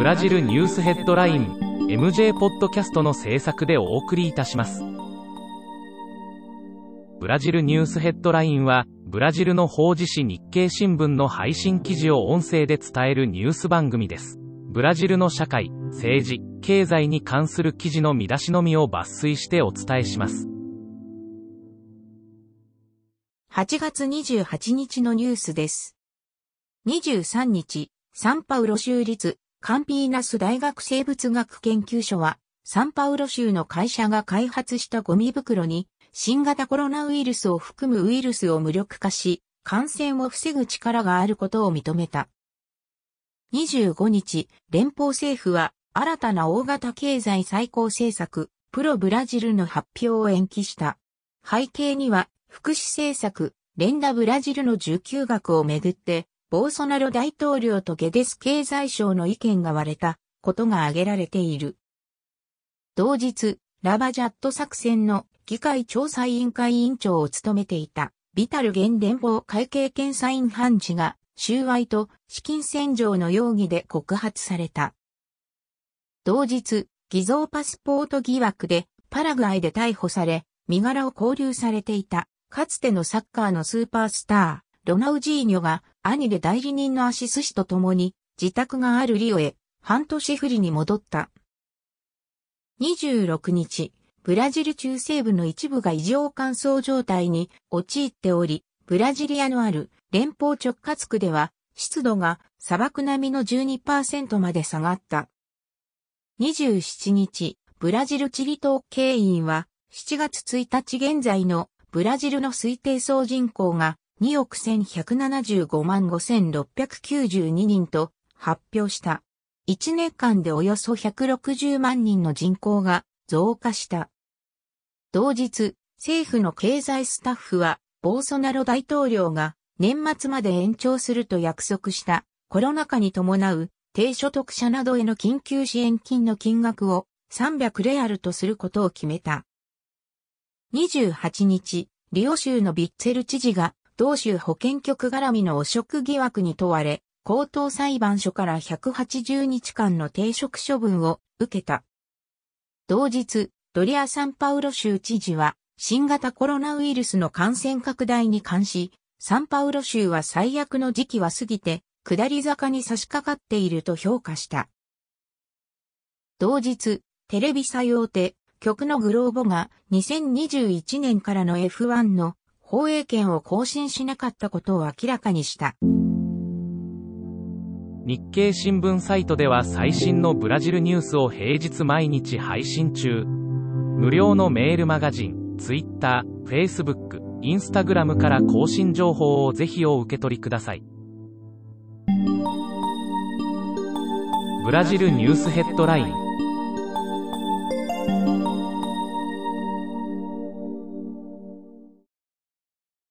ブラジルニュースヘッドライン MJ ポッドキャストの制作でお送りいたします。ブラジルニュースヘッドラインは、ブラジルの法事紙日経新聞の配信記事を音声で伝えるニュース番組です。ブラジルの社会、政治、経済に関する記事の見出しのみを抜粋してお伝えします。8月28日のニュースです。23日、サンパウロ州立カンピーナス大学生物学研究所は、サンパウロ州の会社が開発したゴミ袋に、新型コロナウイルスを含むウイルスを無力化し、感染を防ぐ力があることを認めた。25日、連邦政府は、新たな大型経済再興政策、プロブラジルの発表を延期した。背景には、福祉政策、連打ブラジルの受給額をめぐって、ボーソナロ大統領とゲデス経済省の意見が割れたことが挙げられている。同日、ラバジャット作戦の議会調査委員会委員長を務めていたビタル現連邦会計検査院判事が収賄と資金洗浄の容疑で告発された。同日、偽造パスポート疑惑でパラグアイで逮捕され、身柄を拘留されていた、かつてのサッカーのスーパースター、ロナウジーニョが兄で代理人のアシス氏と共に自宅があるリオへ半年振りに戻った。26日、ブラジル中西部の一部が異常乾燥状態に陥っており、ブラジリアのある連邦直轄区では湿度が砂漠並みの12%まで下がった。27日、ブラジルチリ島経員は7月1日現在のブラジルの推定総人口が2億1175万5692人と発表した。1年間でおよそ160万人の人口が増加した。同日、政府の経済スタッフは、ボーソナロ大統領が年末まで延長すると約束したコロナ禍に伴う低所得者などへの緊急支援金の金額を300レアルとすることを決めた。28日、リオ州のビッツェル知事が同州保健局絡みの汚職疑惑に問われ、高等裁判所から180日間の停職処分を受けた。同日、ドリア・サンパウロ州知事は、新型コロナウイルスの感染拡大に関し、サンパウロ州は最悪の時期は過ぎて、下り坂に差し掛かっていると評価した。同日、テレビ最大手、局のグローボが2021年からの F1 の放映権を更新しなかったことを明らかにした。日経新聞サイトでは最新のブラジルニュースを平日毎日配信中。無料のメールマガジン、Twitter、Facebook、Instagram から更新情報をぜひお受け取りください。ブラジルニュースヘッドライン